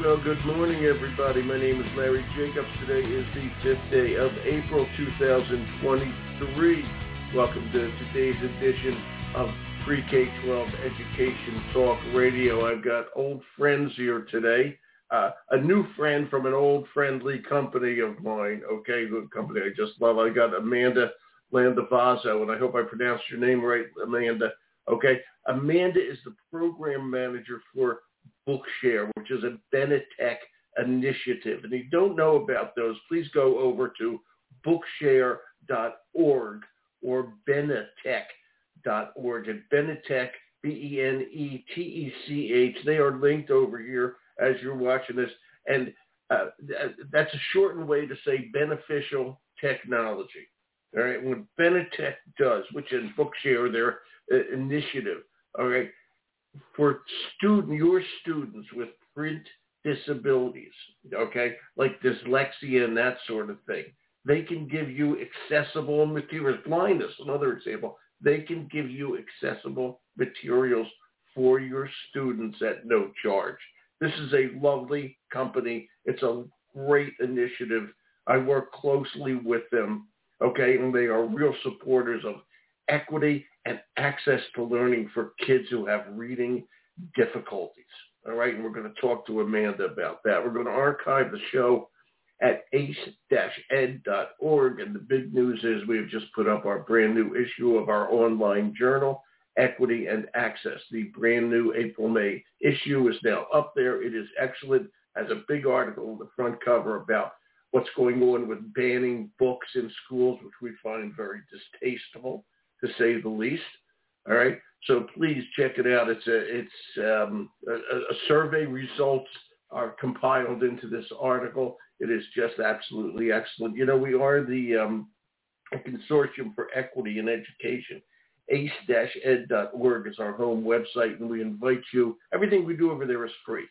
Well, good morning, everybody. My name is Larry Jacobs. Today is the 5th day of April 2023. Welcome to today's edition of Pre-K-12 Education Talk Radio. I've got old friends here today. Uh, a new friend from an old friendly company of mine. Okay, good company I just love. I got Amanda Landavazo, and I hope I pronounced your name right, Amanda. Okay, Amanda is the program manager for Bookshare, which is a Benetech initiative. And if you don't know about those, please go over to bookshare.org or benetech.org. And Benetech, B-E-N-E-T-E-C-H, they are linked over here as you're watching this. And uh, that's a shortened way to say beneficial technology. All right, what Benetech does, which is Bookshare, their uh, initiative, all right, for student your students with print disabilities, okay, like dyslexia and that sort of thing. They can give you accessible materials. Blindness, another example. They can give you accessible materials for your students at no charge. This is a lovely company. It's a great initiative. I work closely with them, okay, and they are real supporters of equity and access to learning for kids who have reading difficulties. All right, and we're going to talk to Amanda about that. We're going to archive the show at ace-ed.org, and the big news is we have just put up our brand new issue of our online journal, Equity and Access. The brand new April-May issue is now up there. It is excellent. Has a big article on the front cover about what's going on with banning books in schools, which we find very distasteful to say the least. All right. So please check it out. It's a it's um, a, a survey results are compiled into this article. It is just absolutely excellent. You know, we are the um, Consortium for Equity in Education. ACE-ed.org is our home website, and we invite you. Everything we do over there is free.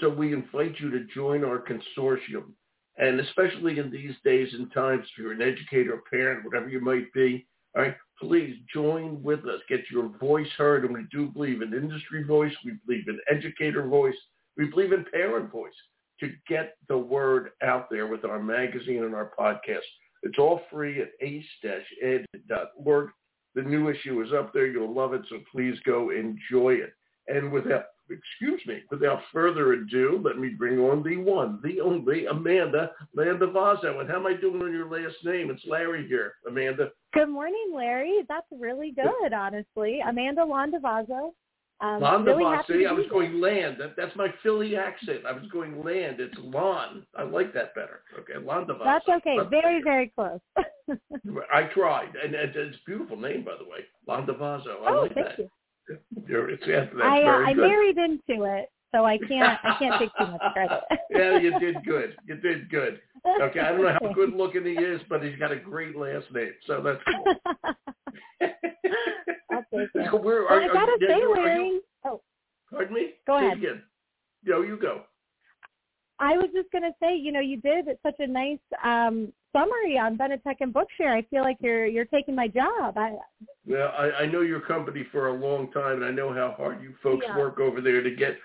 So we invite you to join our consortium. And especially in these days and times, if you're an educator, or parent, whatever you might be, all right, please join with us. Get your voice heard. And we do believe in industry voice. We believe in educator voice. We believe in parent voice to get the word out there with our magazine and our podcast. It's all free at ace-ed.org. The new issue is up there. You'll love it, so please go enjoy it. And without, excuse me, without further ado, let me bring on the one, the only Amanda Landavazo. And how am I doing on your last name? It's Larry here, Amanda. Good morning, Larry. That's really good, honestly. Amanda Landavazo. Um, Landavazo. Really I was going land. That, that's my Philly accent. I was going land. It's lawn. I like that better. Okay, Landavazo. That's okay. very, very close. I tried, and, and, it's a beautiful name, by the way, Landavazo. I oh, like thank that. You. It's, that's I, uh, I good. married into it, so I can't I can't take too much credit. yeah, you did good. You did good. Okay, I don't know how good looking he is, but he's got a great last name, so that's cool. I'll take it. So where, well, are, I gotta are, say, you, Larry. You, oh, pardon me. Go ahead. Again. No, you go. I was just going to say, you know, you did such a nice um, summary on Benetech and Bookshare. I feel like you're you're taking my job. I, well, I, I know your company for a long time, and I know how hard you folks Yeah. work over there to get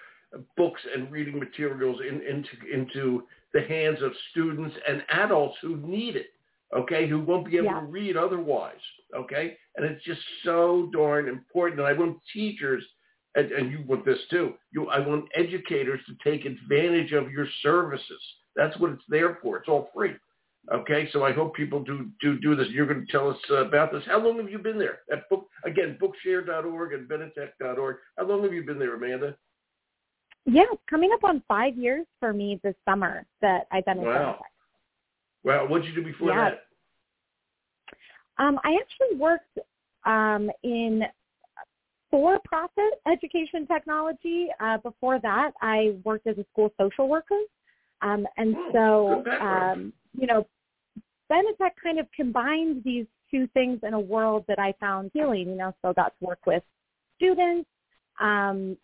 books and reading materials in, into into the hands of students and adults who need it. Okay, who won't be able Yeah. to read otherwise. Okay, and it's just so darn important. And I want teachers, and, and you want this too. You, I want educators to take advantage of your services. That's what it's there for. It's all free. Okay, so I hope people do do do this. You're going to tell us uh, about this. How long have you been there? At book again, bookshare.org and benetech.org. How long have you been there, Amanda? yeah, coming up on five years for me this summer that I've been with Wow. Well, what did you do before Yeah. that? Um, I actually worked um, in for-profit education technology. Uh, before that, I worked as a school social worker. Um, and Oh, so, um, you know, Benetech kind of combined these two things in a world that I found healing, you know, so got to work with students, um,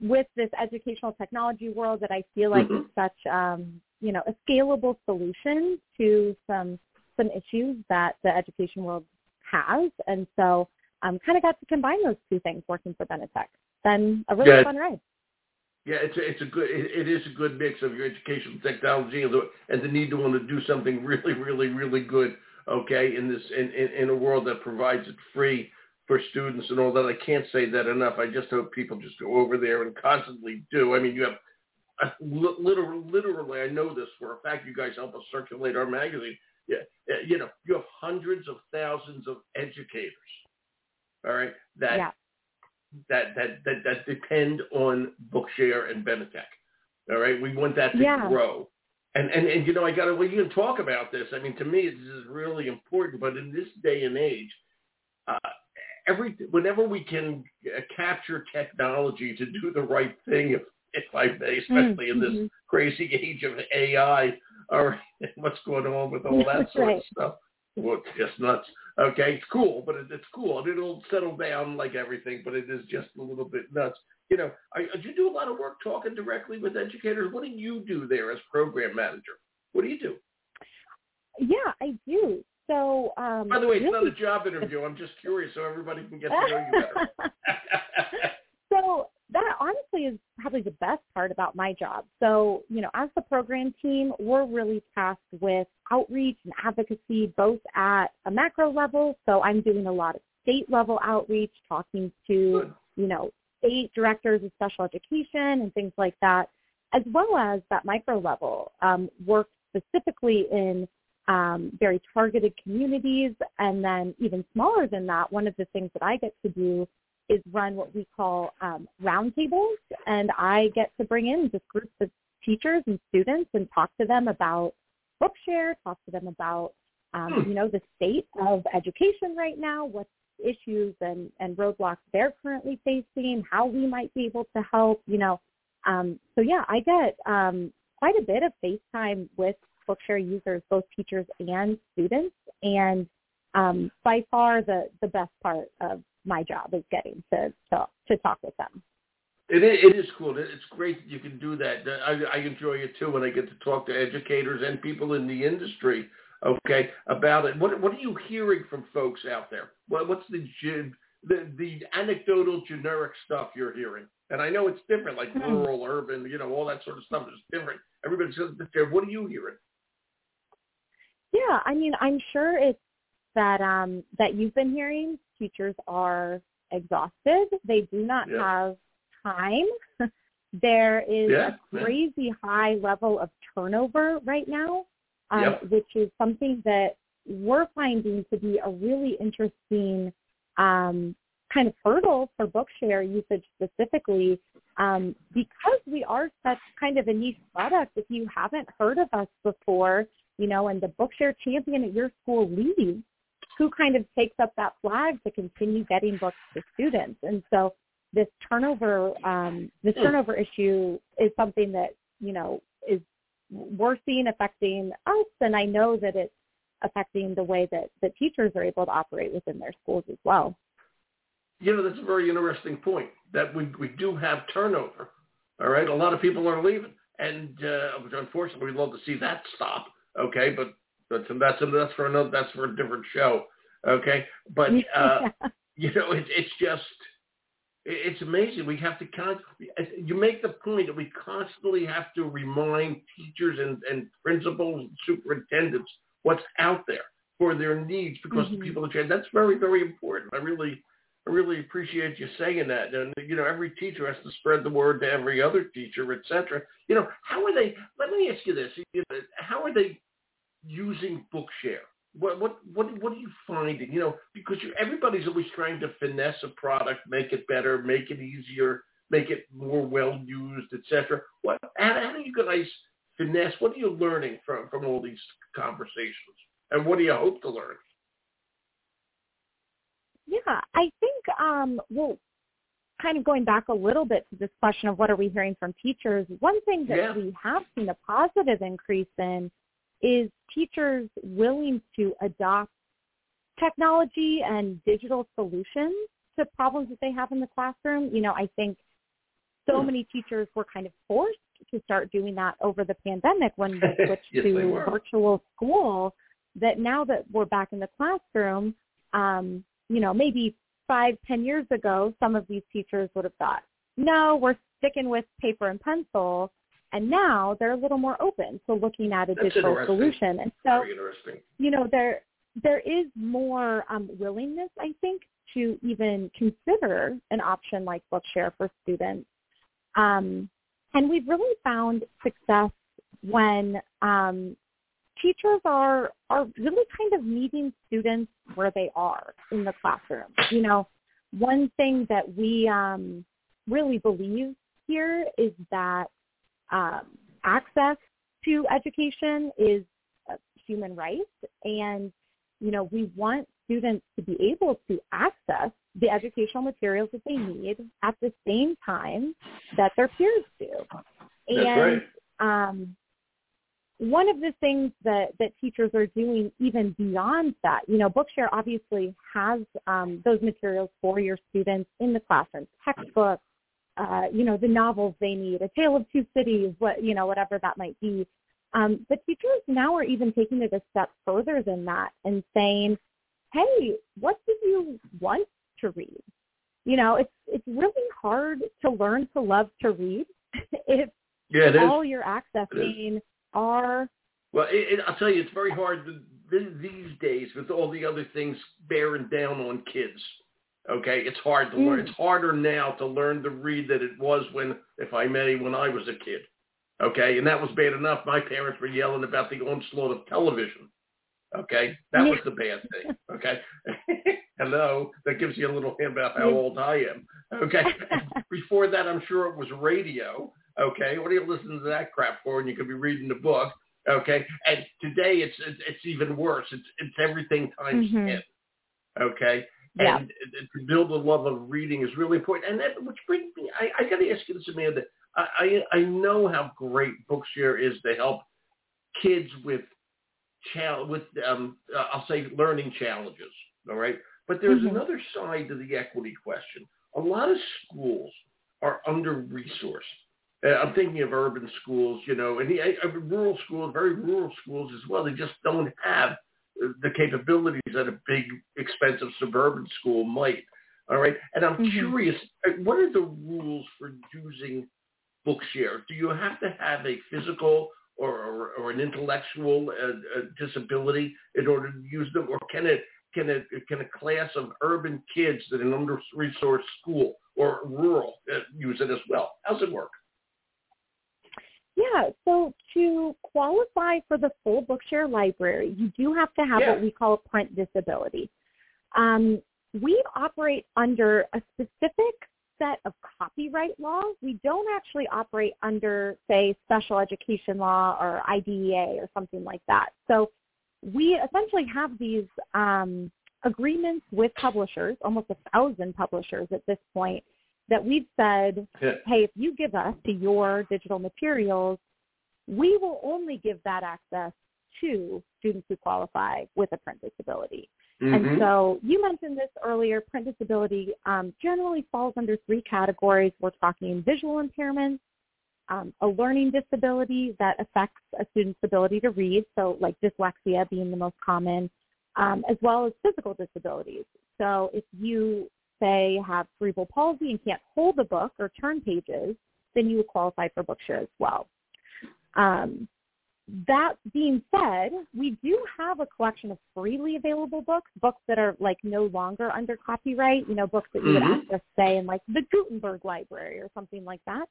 with this educational technology world that I feel like Mhm. is such, um, you know, a scalable solution to some some issues that the education world has. And so um, kind of got to combine those two things working for Benetech. Been a really fun ride. Yeah, it's a, it's a good it, is a good mix of your educational technology and the and the need to want to do something really really really good. Okay, in this in, in in a world that provides it free for students and all that. I can't say that enough. I just hope people just go over there and constantly do. I mean, you have uh, literally, literally, I know this for a fact. You guys help us circulate our magazine. Yeah, you know, you have hundreds of thousands of educators. All right, that yeah. That, that that that depend on Bookshare and Benetech. All right, we want that to yeah. grow. And, and and you know I got to well you can talk about this. I mean to me this is really important. But in this day and age, uh, every whenever we can uh, capture technology to do the right thing, if, if I may, especially mm-hmm. in this mm-hmm. crazy age of AI, or what's going on with all that sort right. of stuff. Well, it's just nuts. Okay, it's cool, but it, it's cool, and it'll settle down like everything. But it is just a little bit nuts. You know, I, do you do a lot of work talking directly with educators? What do you do there as program manager? What do you do? Yeah, I do. So, um, by the way, it's really, not a job interview. I'm just curious so everybody can get to know you better. so that honestly is probably the best part about my job. So, you know, as the program team, we're really tasked with outreach and advocacy both at a macro level. So I'm doing a lot of state level outreach, talking to, you know, state directors of special education and things like that, as well as that micro level um, work specifically in um, very targeted communities. And then even smaller than that, one of the things that I get to do is run what we call um, roundtables. And I get to bring in just groups of teachers and students and talk to them about Bookshare, talk to them about, um, hmm. you know, the state of education right now, what issues and, and roadblocks they're currently facing, how we might be able to help, you know. Um, so yeah, I get um, quite a bit of FaceTime with Bookshare users, both teachers and students. And um, by far the, the best part of my job is getting to, to, to talk with them. It is, it is cool. It's great that you can do that. I, I enjoy it too when I get to talk to educators and people in the industry. Okay, about it. What what are you hearing from folks out there? What, what's the the the anecdotal generic stuff you're hearing? And I know it's different, like mm-hmm. rural, urban, you know, all that sort of stuff is different. Everybody says. What are you hearing? Yeah, I mean, I'm sure it's that um, that you've been hearing. Teachers are exhausted. They do not yeah. have time. there is yeah, a crazy high level of turnover right now, um, yep. which is something that we're finding to be a really interesting um, kind of hurdle for Bookshare usage specifically um, because we are such kind of a niche product. If you haven't heard of us before, you know, and the Bookshare champion at your school leaves, who kind of takes up that flag to continue getting books to students. And so this turnover, um, this hmm. turnover issue is something that, you know, is we're seeing affecting us. And I know that it's affecting the way that, that teachers are able to operate within their schools as well. You know, that's a very interesting point that we, we do have turnover. All right. A lot of people are leaving. And uh, unfortunately, we'd love to see that stop. Okay, but that's that's that's for another that's for a different show. Okay, but uh, you know it, it's just it's amazing. We have to con- you make the point that we constantly have to remind teachers and, and principals and superintendents what's out there for their needs because mm-hmm. the people are changing. That's very, very important. I really I really appreciate you saying that. And you know, every teacher has to spread the word to every other teacher, et cetera. You know, how are they? Let me ask you this: you know, How are they using Bookshare? What what what what are you finding? You know, because you, everybody's always trying to finesse a product, make it better, make it easier, make it more well used, etc. What how, how do you guys finesse? What are you learning from from all these conversations, and what do you hope to learn? Yeah, I think um, well, kind of going back a little bit to this question of what are we hearing from teachers. One thing that yeah. we have seen a positive increase in is teachers willing to adopt technology and digital solutions to problems that they have in the classroom. You know, I think so hmm. many teachers were kind of forced to start doing that over the pandemic when we switched yes, to virtual school that now that we're back in the classroom, um, you know, maybe five, ten years ago, some of these teachers would have thought, no, we're sticking with paper and pencil. And now they're a little more open to looking at a That's digital solution. And so, you know, there there is more um, willingness, I think, to even consider an option like Bookshare for students. Um, and we've really found success when um, teachers are are really kind of meeting students where they are in the classroom. You know, one thing that we um, really believe here is that um, access to education is a human rights and you know we want students to be able to access the educational materials that they need at the same time that their peers do. And right. um, one of the things that, that teachers are doing even beyond that, you know, Bookshare obviously has um, those materials for your students in the classroom, textbooks, uh, you know, the novels they need, A Tale of Two Cities, what you know, whatever that might be. Um, but teachers now are even taking it a step further than that and saying, "Hey, what do you want to read?" You know, it's it's really hard to learn to love to read if Yeah, is. all you're accessing are Well, it, it, I'll tell you, it's very hard th- th- these days with all the other things bearing down on kids. Okay, it's hard to learn. Mm. It's harder now to learn to read than it was when, if I may, when I was a kid. Okay, and that was bad enough. My parents were yelling about the onslaught of television. Okay, that was the bad thing. Okay, hello, that gives you a little hint about how old I am. Okay, before that, I'm sure it was radio. Okay, what are you listening to that crap for? And you could be reading the book. Okay, and today it's it's, it's even worse. It's it's everything times Mhm. ten. Okay, Yeah. and to build a love of reading is really important. And that which brings me, I, I got to ask you this, Amanda. I, I I know how great Bookshare is to help kids with chal- with um uh, I'll say learning challenges. All right, but there's Mhm. another side to the equity question. A lot of schools are under resourced. Uh, I'm thinking of urban schools, you know, and the uh, rural schools, very rural schools as well. They just don't have the capabilities that a big, expensive suburban school might. All right, and I'm Mhm. curious, uh, what are the rules for using Bookshare? Do you have to have a physical or, or, or an intellectual uh, uh, disability in order to use them, or can it can a can a class of urban kids in an under-resourced school or rural uh, use it as well? How's it work? Yeah, so to qualify for the full Bookshare library, you do have to have Yeah. what we call a print disability. Um, we operate under a specific set of copyright laws. We don't actually operate under, say, special education law or IDEA or something like that. So we essentially have these um, agreements with publishers, almost a thousand publishers at this point, that we've said Yeah. hey, if you give us to your digital materials, we will only give that access to students who qualify with a print disability. And Mhm. so you mentioned this earlier, print disability um, generally falls under three categories. We're talking visual impairments, um, a learning disability that affects a student's ability to read, so like dyslexia being the most common, um, as well as physical disabilities. So if you, say, have cerebral palsy and can't hold a book or turn pages, then you would qualify for Bookshare as well. Um, that being said, we do have a collection of freely available books, books that are like no longer under copyright, you know, books that you would Mhm. access, say, in like the Gutenberg Library or something like that.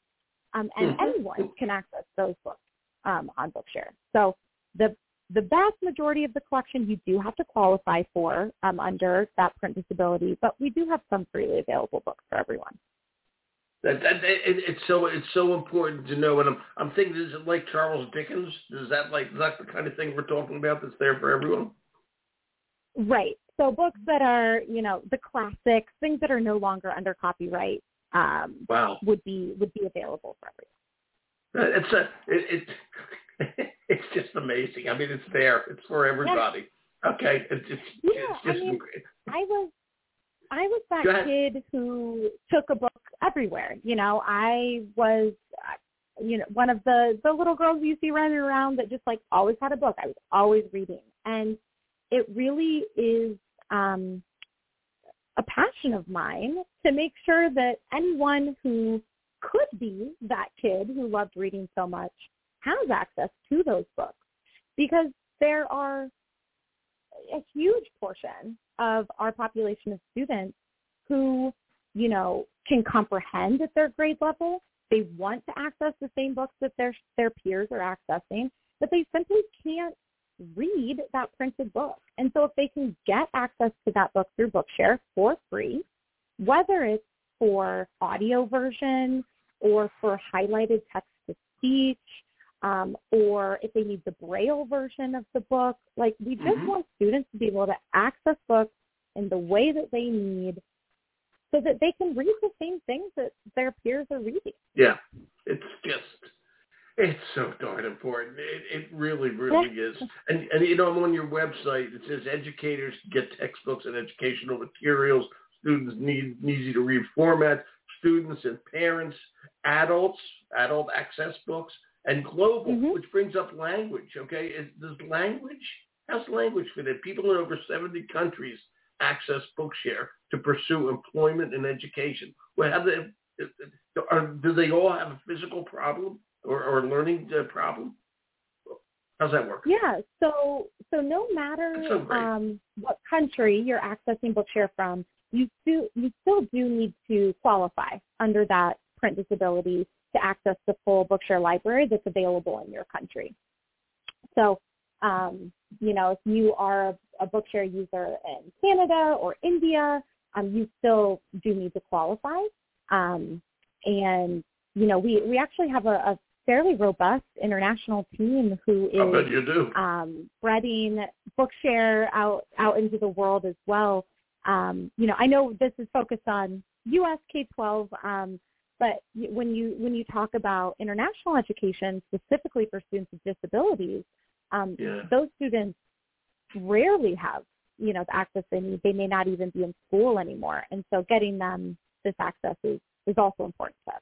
Um, and Mhm. anyone can access those books um, on Bookshare. So the the vast majority of the collection you do have to qualify for um, under that print disability, but we do have some freely available books for everyone. That, that, it, it's so it's so important to know, and I'm I'm thinking, is it like Charles Dickens? Is that like is that the kind of thing we're talking about that's there for everyone? Right. So books that are, you know, the classics, things that are no longer under copyright, um, Wow, would be would be available for everyone. it's a it, it it's just amazing. I mean, it's there. It's for everybody. Okay, it's just Yeah, it's I just mean, I was I was that kid who took a book everywhere. You know, I was you know, one of the the little girls you see running around that just like always had a book. I was always reading. And it really is um a passion of mine to make sure that anyone who could be that kid who loved reading so much has access to those books because there are a huge portion of our population of students who, you know, can comprehend at their grade level. They want to access the same books that their their peers are accessing, but they simply can't read that printed book. And so if they can get access to that book through Bookshare for free, whether it's for audio version or for highlighted text to speech, um, or if they need the braille version of the book, like we just Mhm. want students to be able to access books in the way that they need so that they can read the same things that their peers are reading. Yeah, it's just it's so darn important. It, it really, really is. And and you know, on your website it says educators get textbooks and educational materials. Students need an easy to read format. Students and parents, adults, adult access books, and global, Mhm. which brings up language. Okay, is, does language how's language fit in? People in over seventy countries access Bookshare to pursue employment and education. Well, have they, are, do they all have a physical problem or, or learning uh, problem? How's that work? Yeah. So so no matter so um, what country you're accessing Bookshare from, you still you still do need to qualify under that print disability to access the full Bookshare library that's available in your country. So um, you know, if you are a, a Bookshare user in Canada or India, um, you still do need to qualify. Um, and you know, we we actually have a, a fairly robust international team who is I bet is you do. um, spreading Bookshare out out into the world as well. Um, you know, I know this is focused on U.S. K-12, um, but when you when you talk about international education specifically for students with disabilities, um, Yeah. those students rarely have you know the access they need. They may not even be in school anymore, and so getting them this access is is also important to us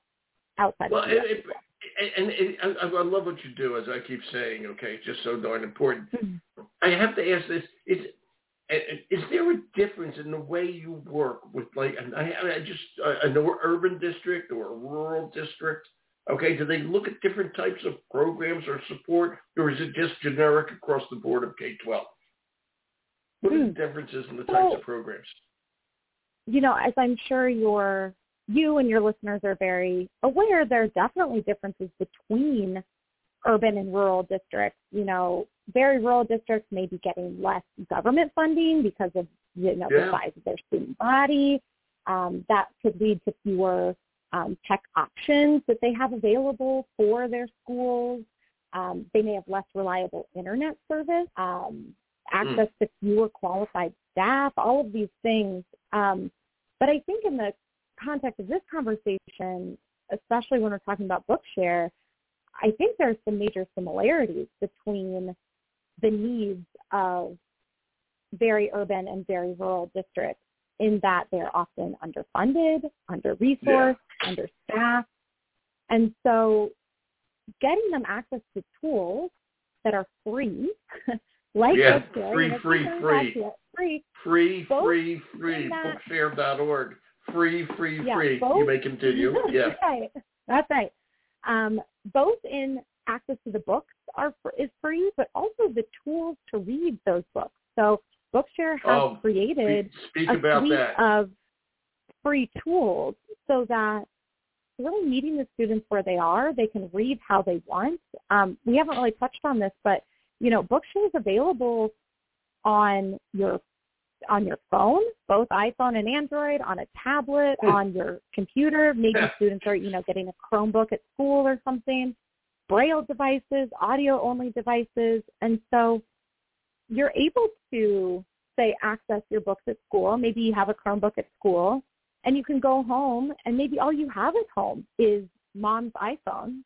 outside Well, of the it, it, and, and I, I love what you do, as I keep saying. Okay, it's just so darn important. Mhm. I have to ask this: Is is there a difference in the way you work with, like, and I, I just an urban district or a rural district? Okay, do they look at different types of programs or support, or is it just generic across the board of K twelve? What are the Hmm. differences in the types Well, of programs? you know, as I'm sure your you and your listeners are very aware, there are definitely differences between urban and rural districts. You know, very rural districts may be getting less government funding because of you know Yeah. the size of their student body. Um, that could lead to fewer um, tech options that they have available for their schools. Um, they may have less reliable internet service, um, access to fewer qualified staff, all of these things. Um, but I think in the context of this conversation, especially when we're talking about Bookshare, I think there are some major similarities between the needs of very urban and very rural districts in that they're often underfunded, under-resourced, understaffed. And so getting them access to tools that are free, like Yeah, Bookshare, free, free, free. it, free, Free, free, free. in that- Bookshare.org. Free, free, Yeah, free. both- You may continue. Yeah. That's right. That's right. Um, both in access to the books are is free, but also the tools to read those books. So Bookshare has Oh, created Speak a about suite that. of free tools so that really meeting the students where they are, they can read how they want. Um, we haven't really touched on this, but you know, Bookshare is available on your on your phone, both iPhone and Android, on a tablet, Hmm. on your computer. Maybe students are, you know, getting a Chromebook at school or something, braille devices, audio only devices. And so you're able to say access your books at school. Maybe you have a Chromebook at school and you can go home and maybe all you have at home is mom's iPhone.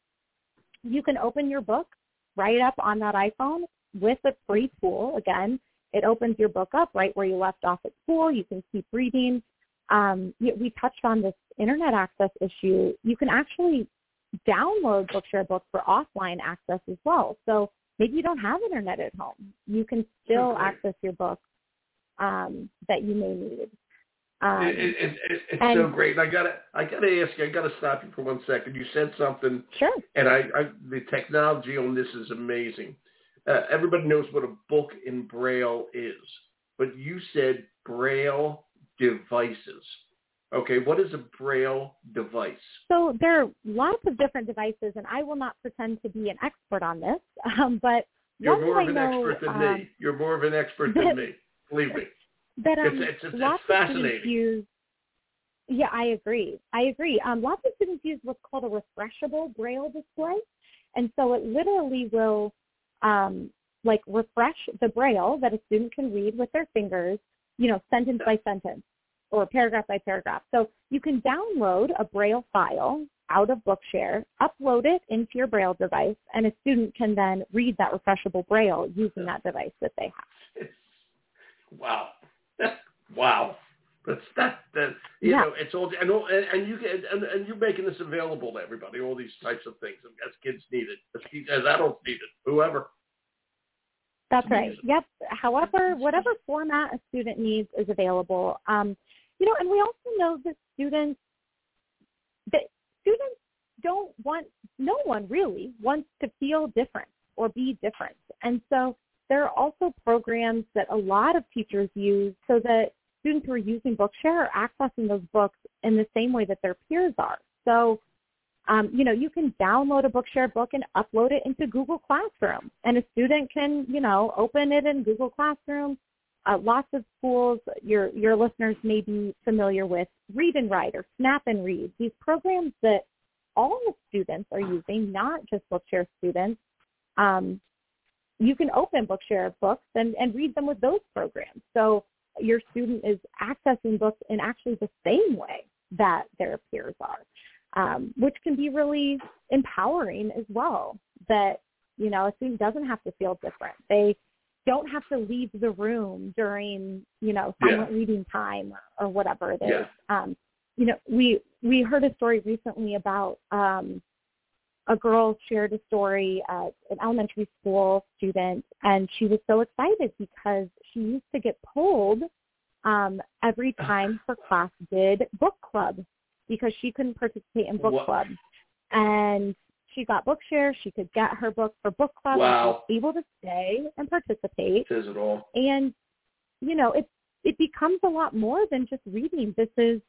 You can open your book right up on that iPhone with a free tool. Again, it opens your book up right where you left off at school. You can keep reading. Um, we touched on this internet access issue. You can actually download Bookshare books for offline access as well. So maybe you don't have internet at home. You can still access your books um, that you may need. Um, it, it, it, it's and- so great. And I gotta, I gotta ask you. I gotta stop you for one second. You said something, sure. and I, I the technology on this is amazing. Uh, everybody knows what a book in Braille is, but you said Braille devices. Okay, what is a Braille device? So there are lots of different devices, and I will not pretend to be an expert on this, um, but You're more that of an know, expert than um, me. You're more of an expert than me. Believe me. that um, It's- it's- it's lots of students fascinating. use. Yeah, I agree. I agree. Um, lots of students use what's called a refreshable braille display, and so it literally will, um, like refresh the braille that a student can read with their fingers, you know, sentence by sentence or paragraph by paragraph. So you can download a braille file out of Bookshare, upload it into your braille device, and a student can then read that refreshable braille using that device that they have. Wow, wow. That's that. That you Yeah. know, it's all and all, and, and you get and, and you're making this available to everybody. All these types of things as kids need it, as, adults need it, whoever. That's right. Yep. However, whatever format a student needs is available. Um, you know, and we also know that students that students don't want no one really wants to feel different or be different. And so there are also programs that a lot of teachers use so that students who are using Bookshare are accessing those books in the same way that their peers are. So um, you know, you can download a Bookshare book and upload it into Google Classroom, and a student can, you know, open it in Google Classroom. Uh, lots of schools, your your listeners may be familiar with Read and Write or Snap and Read. These programs that all students are using, not just Bookshare students. Um, you can open Bookshare books and, and read them with those programs. So your student is accessing books in actually the same way that their peers are um, which can be really empowering as well. That you know, a student doesn't have to feel different. They don't have to leave the room during you know silent reading time or whatever it is. Yeah. Um, you know, we we heard a story recently about um, a girl shared a story, uh, an elementary school student, and she was so excited because she used to get pulled um, every time her class did book club because she couldn't participate in book What? club. And she got Bookshare. She could get her book for book club. Wow. And she was able to stay and participate. Says it all. And you know, it it becomes a lot more than just reading. This is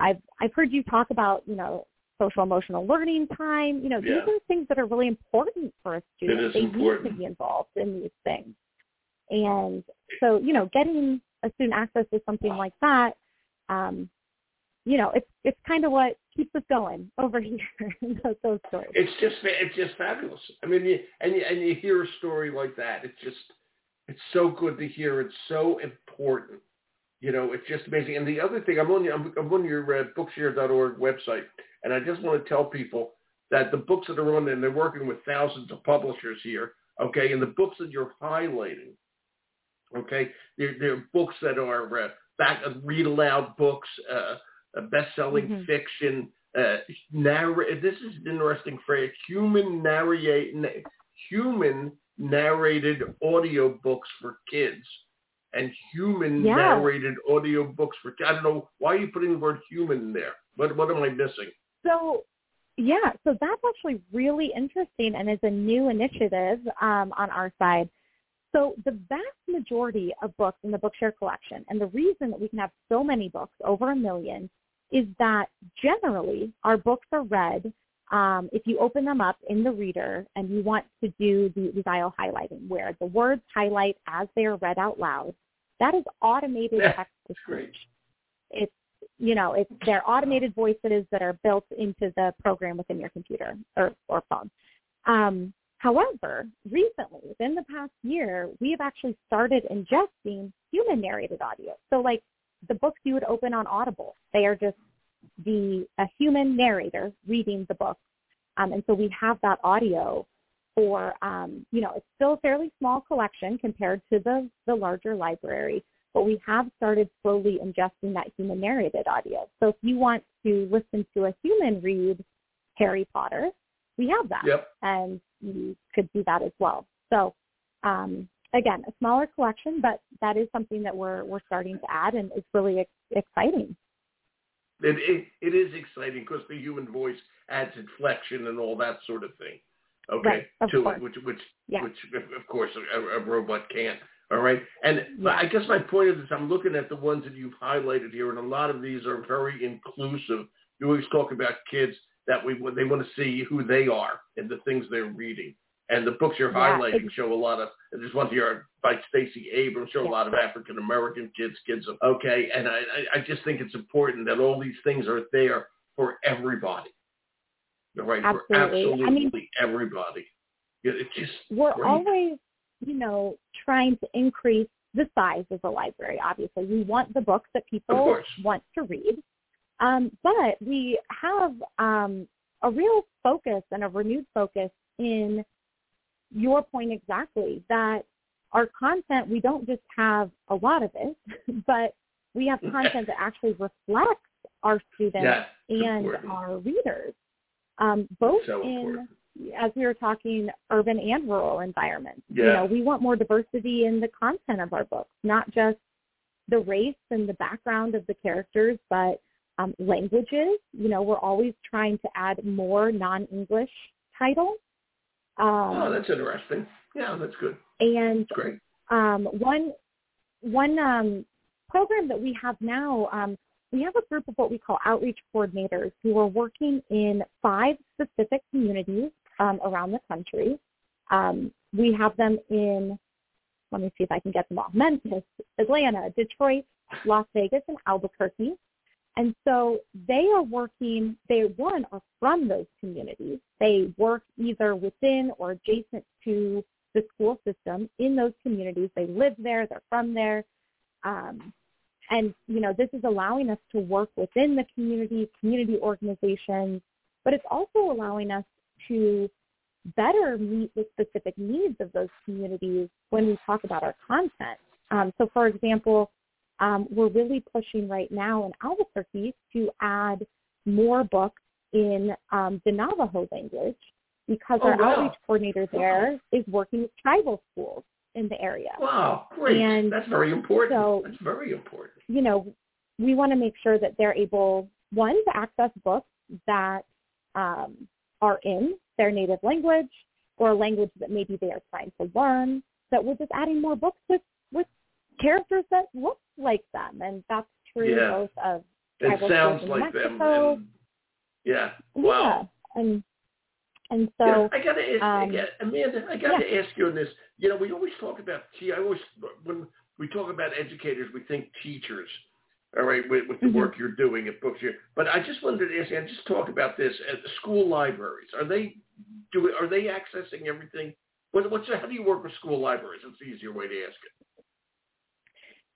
I've I've heard you talk about you know social emotional learning time. You know, Yeah. these are things that are really important for a student. they important. need to be involved in these things. And so, you know, getting a student access to something like that, um, you know, it's it's kind of what keeps us going over here. those, stories. It's just it's just fabulous. I mean, you, and you, and you hear a story like that, it's just it's so good to hear. It's so important. You know, it's just amazing. And the other thing, I'm on your, I'm, I'm on your uh, Bookshare.org website, and I just want to tell people that the books that are on there, and they're working with thousands of publishers here. Okay, and the books that you're highlighting, okay, they're, they're books that are uh, back read aloud books, uh, uh, best-selling Mhm. fiction, uh, narr- This is an interesting phrase: human narrate, na- human narrated audio books for kids, and human Yeah. narrated audio books for. I don't know why are you putting the word human there. What what am I missing? So, yeah, so that's actually really interesting and is a new initiative um, on our side. So the vast majority of books in the Bookshare collection, and the reason that we can have so many books, over a million, is that generally our books are read um, if you open them up in the reader and you want to do the, the dual highlighting, where the words highlight as they are read out loud. That is automated Yeah, text to speech. It's you know, it's they're automated voices that are built into the program within your computer or, or phone. Um, however, recently, within the past year, we have actually started ingesting human narrated audio. So like the books you would open on Audible, they are just the a human narrator reading the book. Um, and so we have that audio for, um, you know, it's still a fairly small collection compared to the, the larger library, but we have started slowly ingesting that human narrated audio. So if you want to listen to a human read Harry Potter, we have that, Yep. and you could do that as well. So um, again, a smaller collection, but that is something that we're we're starting to add, and it's really ex- exciting. It, it it is exciting because the human voice adds inflection and all that sort of thing. Okay, right, to course. it, which which yeah. which of course a, a robot can't. All right, and yeah. I guess my point is, I'm looking at the ones that you've highlighted here, and a lot of these are very inclusive. You always talk about kids that we they want to see who they are and the things they're reading. And the books you're yeah, highlighting show a lot of. There's one here by Stacey Abrams show yeah. a lot of African American kids, kids of okay. And I I just think it's important that all these things are there for everybody. Right, absolutely. for absolutely I mean, everybody. It's just we're great. always, you know, trying to increase the size of the library. Obviously, we want the books that people want to read, um, but we have um, a real focus and a renewed focus in your point exactly that our content we don't just have a lot of it, but we have content that actually reflects our students and important. our readers, um, both so in important. as we were talking urban and rural environments. You know, we want more diversity in the content of our books, not just the race and the background of the characters, but um, languages. You know, we're always trying to add more non-English titles. Um, oh, that's interesting. Yeah, that's good. And That's great. um, one one um, program that we have now, um, we have a group of what we call outreach coordinators who are working in five specific communities um, around the country. Um, we have them in, let me see if I can get them all, Memphis, Atlanta, Detroit, Las Vegas, and Albuquerque. And so they are working, they one are from those communities. They work either within or adjacent to the school system in those communities. They live there, they're from there. Um, and, you know, this is allowing us to work within the community, community organizations, but it's also allowing us to better meet the specific needs of those communities when we talk about our content. Um, so, for example, um, we're really pushing right now in Albuquerque to add more books in um, the Navajo language because Oh, our wow. outreach coordinator there is working with tribal schools in the area. Wow, great. And that's very important. so- that's very important. You know, we want to make sure that they're able, one, to access books that um, are in their native language or a language that maybe they are trying to learn, that we're just adding more books with, with characters that look like them. And that's true Yeah. both of It sounds like them. Mexico. And, yeah. Wow. Yeah. And and You know, so I gotta ask, um, again, Amanda. I gotta ask you on this. You know, we always talk about. See, I always when we talk about educators, we think teachers. All right, with, with the Mhm. work you're doing at books. But I just wanted to ask you. I just talk about this at the school libraries. Are they do? Are they accessing everything? What, what's how do you work with school libraries? That's the easier way to ask it.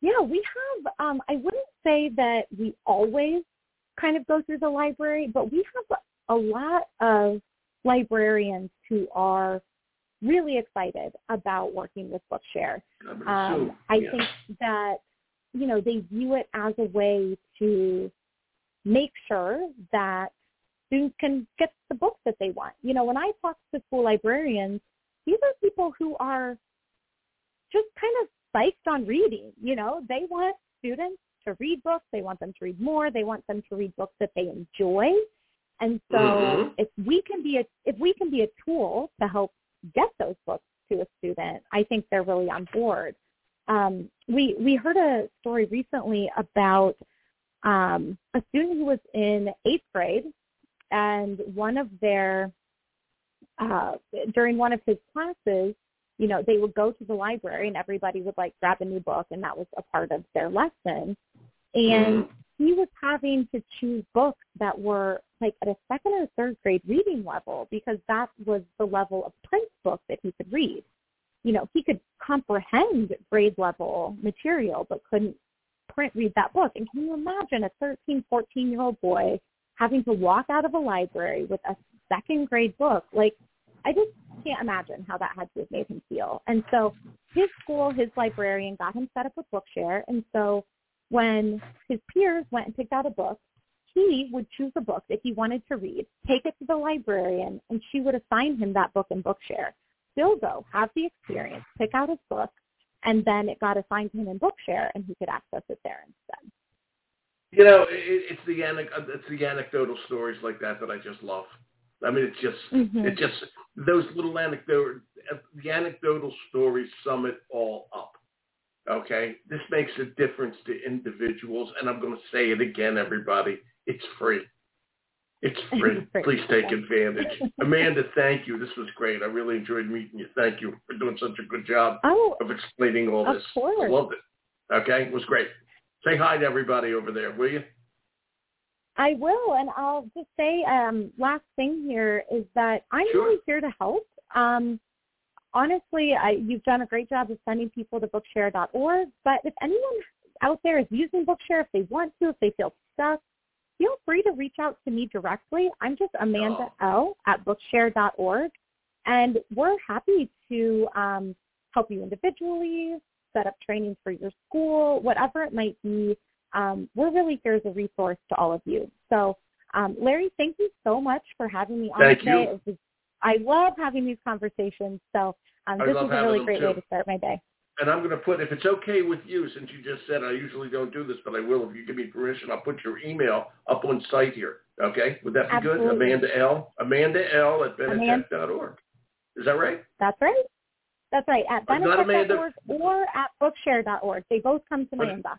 Yeah, we have. Um, I wouldn't say that we always kind of go through the library, but we have a lot of librarians who are really excited about working with Bookshare. I Um. I yeah. think that you know they view it as a way to make sure that students can get the books that they want. You know, when I talk to school librarians, these are people who are just kind of psyched on reading. You know, they want students to read books. They want them to read more. They want them to read books that they enjoy. And so, Mhm. if we can be a if we can be a tool to help get those books to a student, I think they're really on board. Um, we we heard a story recently about um, a student who was in eighth grade, and one of their uh, during one of his classes, you know, they would go to the library and everybody would like grab a new book, and that was a part of their lesson. And Mhm. he was having to choose books that were like at a second or third grade reading level because that was the level of print book that he could read. You know, he could comprehend grade level material but couldn't print read that book. And can you imagine a 13, 14 year old boy having to walk out of a library with a second grade book? Like, I just can't imagine how that had to have made him feel. And so his school, his librarian got him set up with Bookshare. And so when his peers went and picked out a book, he would choose a book that he wanted to read, take it to the librarian, and she would assign him that book in Bookshare. Still go, have the experience, pick out his book, and then it got assigned to him in Bookshare, and he could access it there instead. You know, it, it's the it's the anecdotal stories like that that I just love. I mean, it's just mm-hmm. it just those little anecdotal the anecdotal stories sum it all up. Okay, this makes a difference to individuals, and I'm going to say it again, everybody. It's free. It's free. Please take advantage. Amanda, thank you. This was great. I really enjoyed meeting you. Thank you for doing such a good job oh, of explaining all of this. Course. I loved it. Okay, it was great. Say hi to everybody over there, will you? I will, and I'll just say um, last thing here is that I'm sure. really here to help. Um, honestly, I, you've done a great job of sending people to Bookshare.org. But if anyone out there is using Bookshare, if they want to, if they feel stuck, feel free to reach out to me directly. I'm just Amanda oh. L at Bookshare.org, and we're happy to um, help you individually, set up training for your school, whatever it might be. Um, we're really here as a resource to all of you. So, um, Larry, thank you so much for having me on thank today. You. Was, I love having these conversations. So um, this is a really great too. way to start my day. And I'm going to put, if it's okay with you, since you just said I usually don't do this, but I will if you give me permission, I'll put your email up on site here. Okay? Would that be Absolutely. good? Amanda L. Amanda L. at benetech.org. Is that right? That's right. That's right. At benetech.org or at bookshare.org. They both come to my inbox.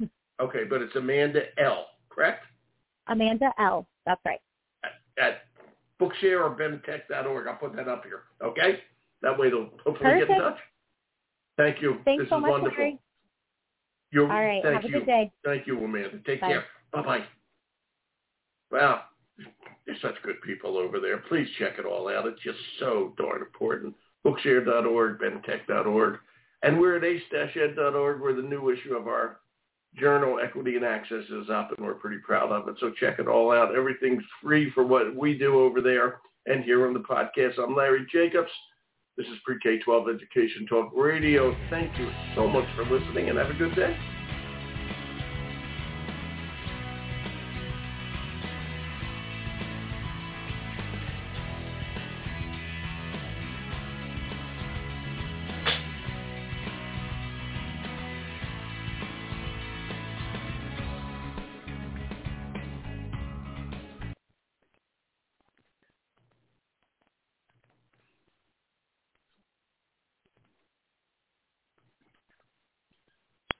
okay, but it's Amanda L., correct? Amanda L. That's right. At, at Bookshare or benetech.org. I'll put that up here. Okay? That way they'll hopefully Perfect. get in touch. Thank you. Thanks this so is much, wonderful. Larry. You're, All right. Thank Have you. a good day. Thank you, Amanda. Take Bye. care. Bye-bye. Wow. There's such good people over there. Please check it all out. It's just so darn important. Bookshare.org, benetech.org. And we're at ace-ed.org where the new issue of our journal, Equity and Access, is up, and we're pretty proud of it. So check it all out. Everything's free for what we do over there. And here on the podcast, I'm Larry Jacobs. This is Pre-K-12 Education Talk Radio. Thank you so much for listening and have a good day.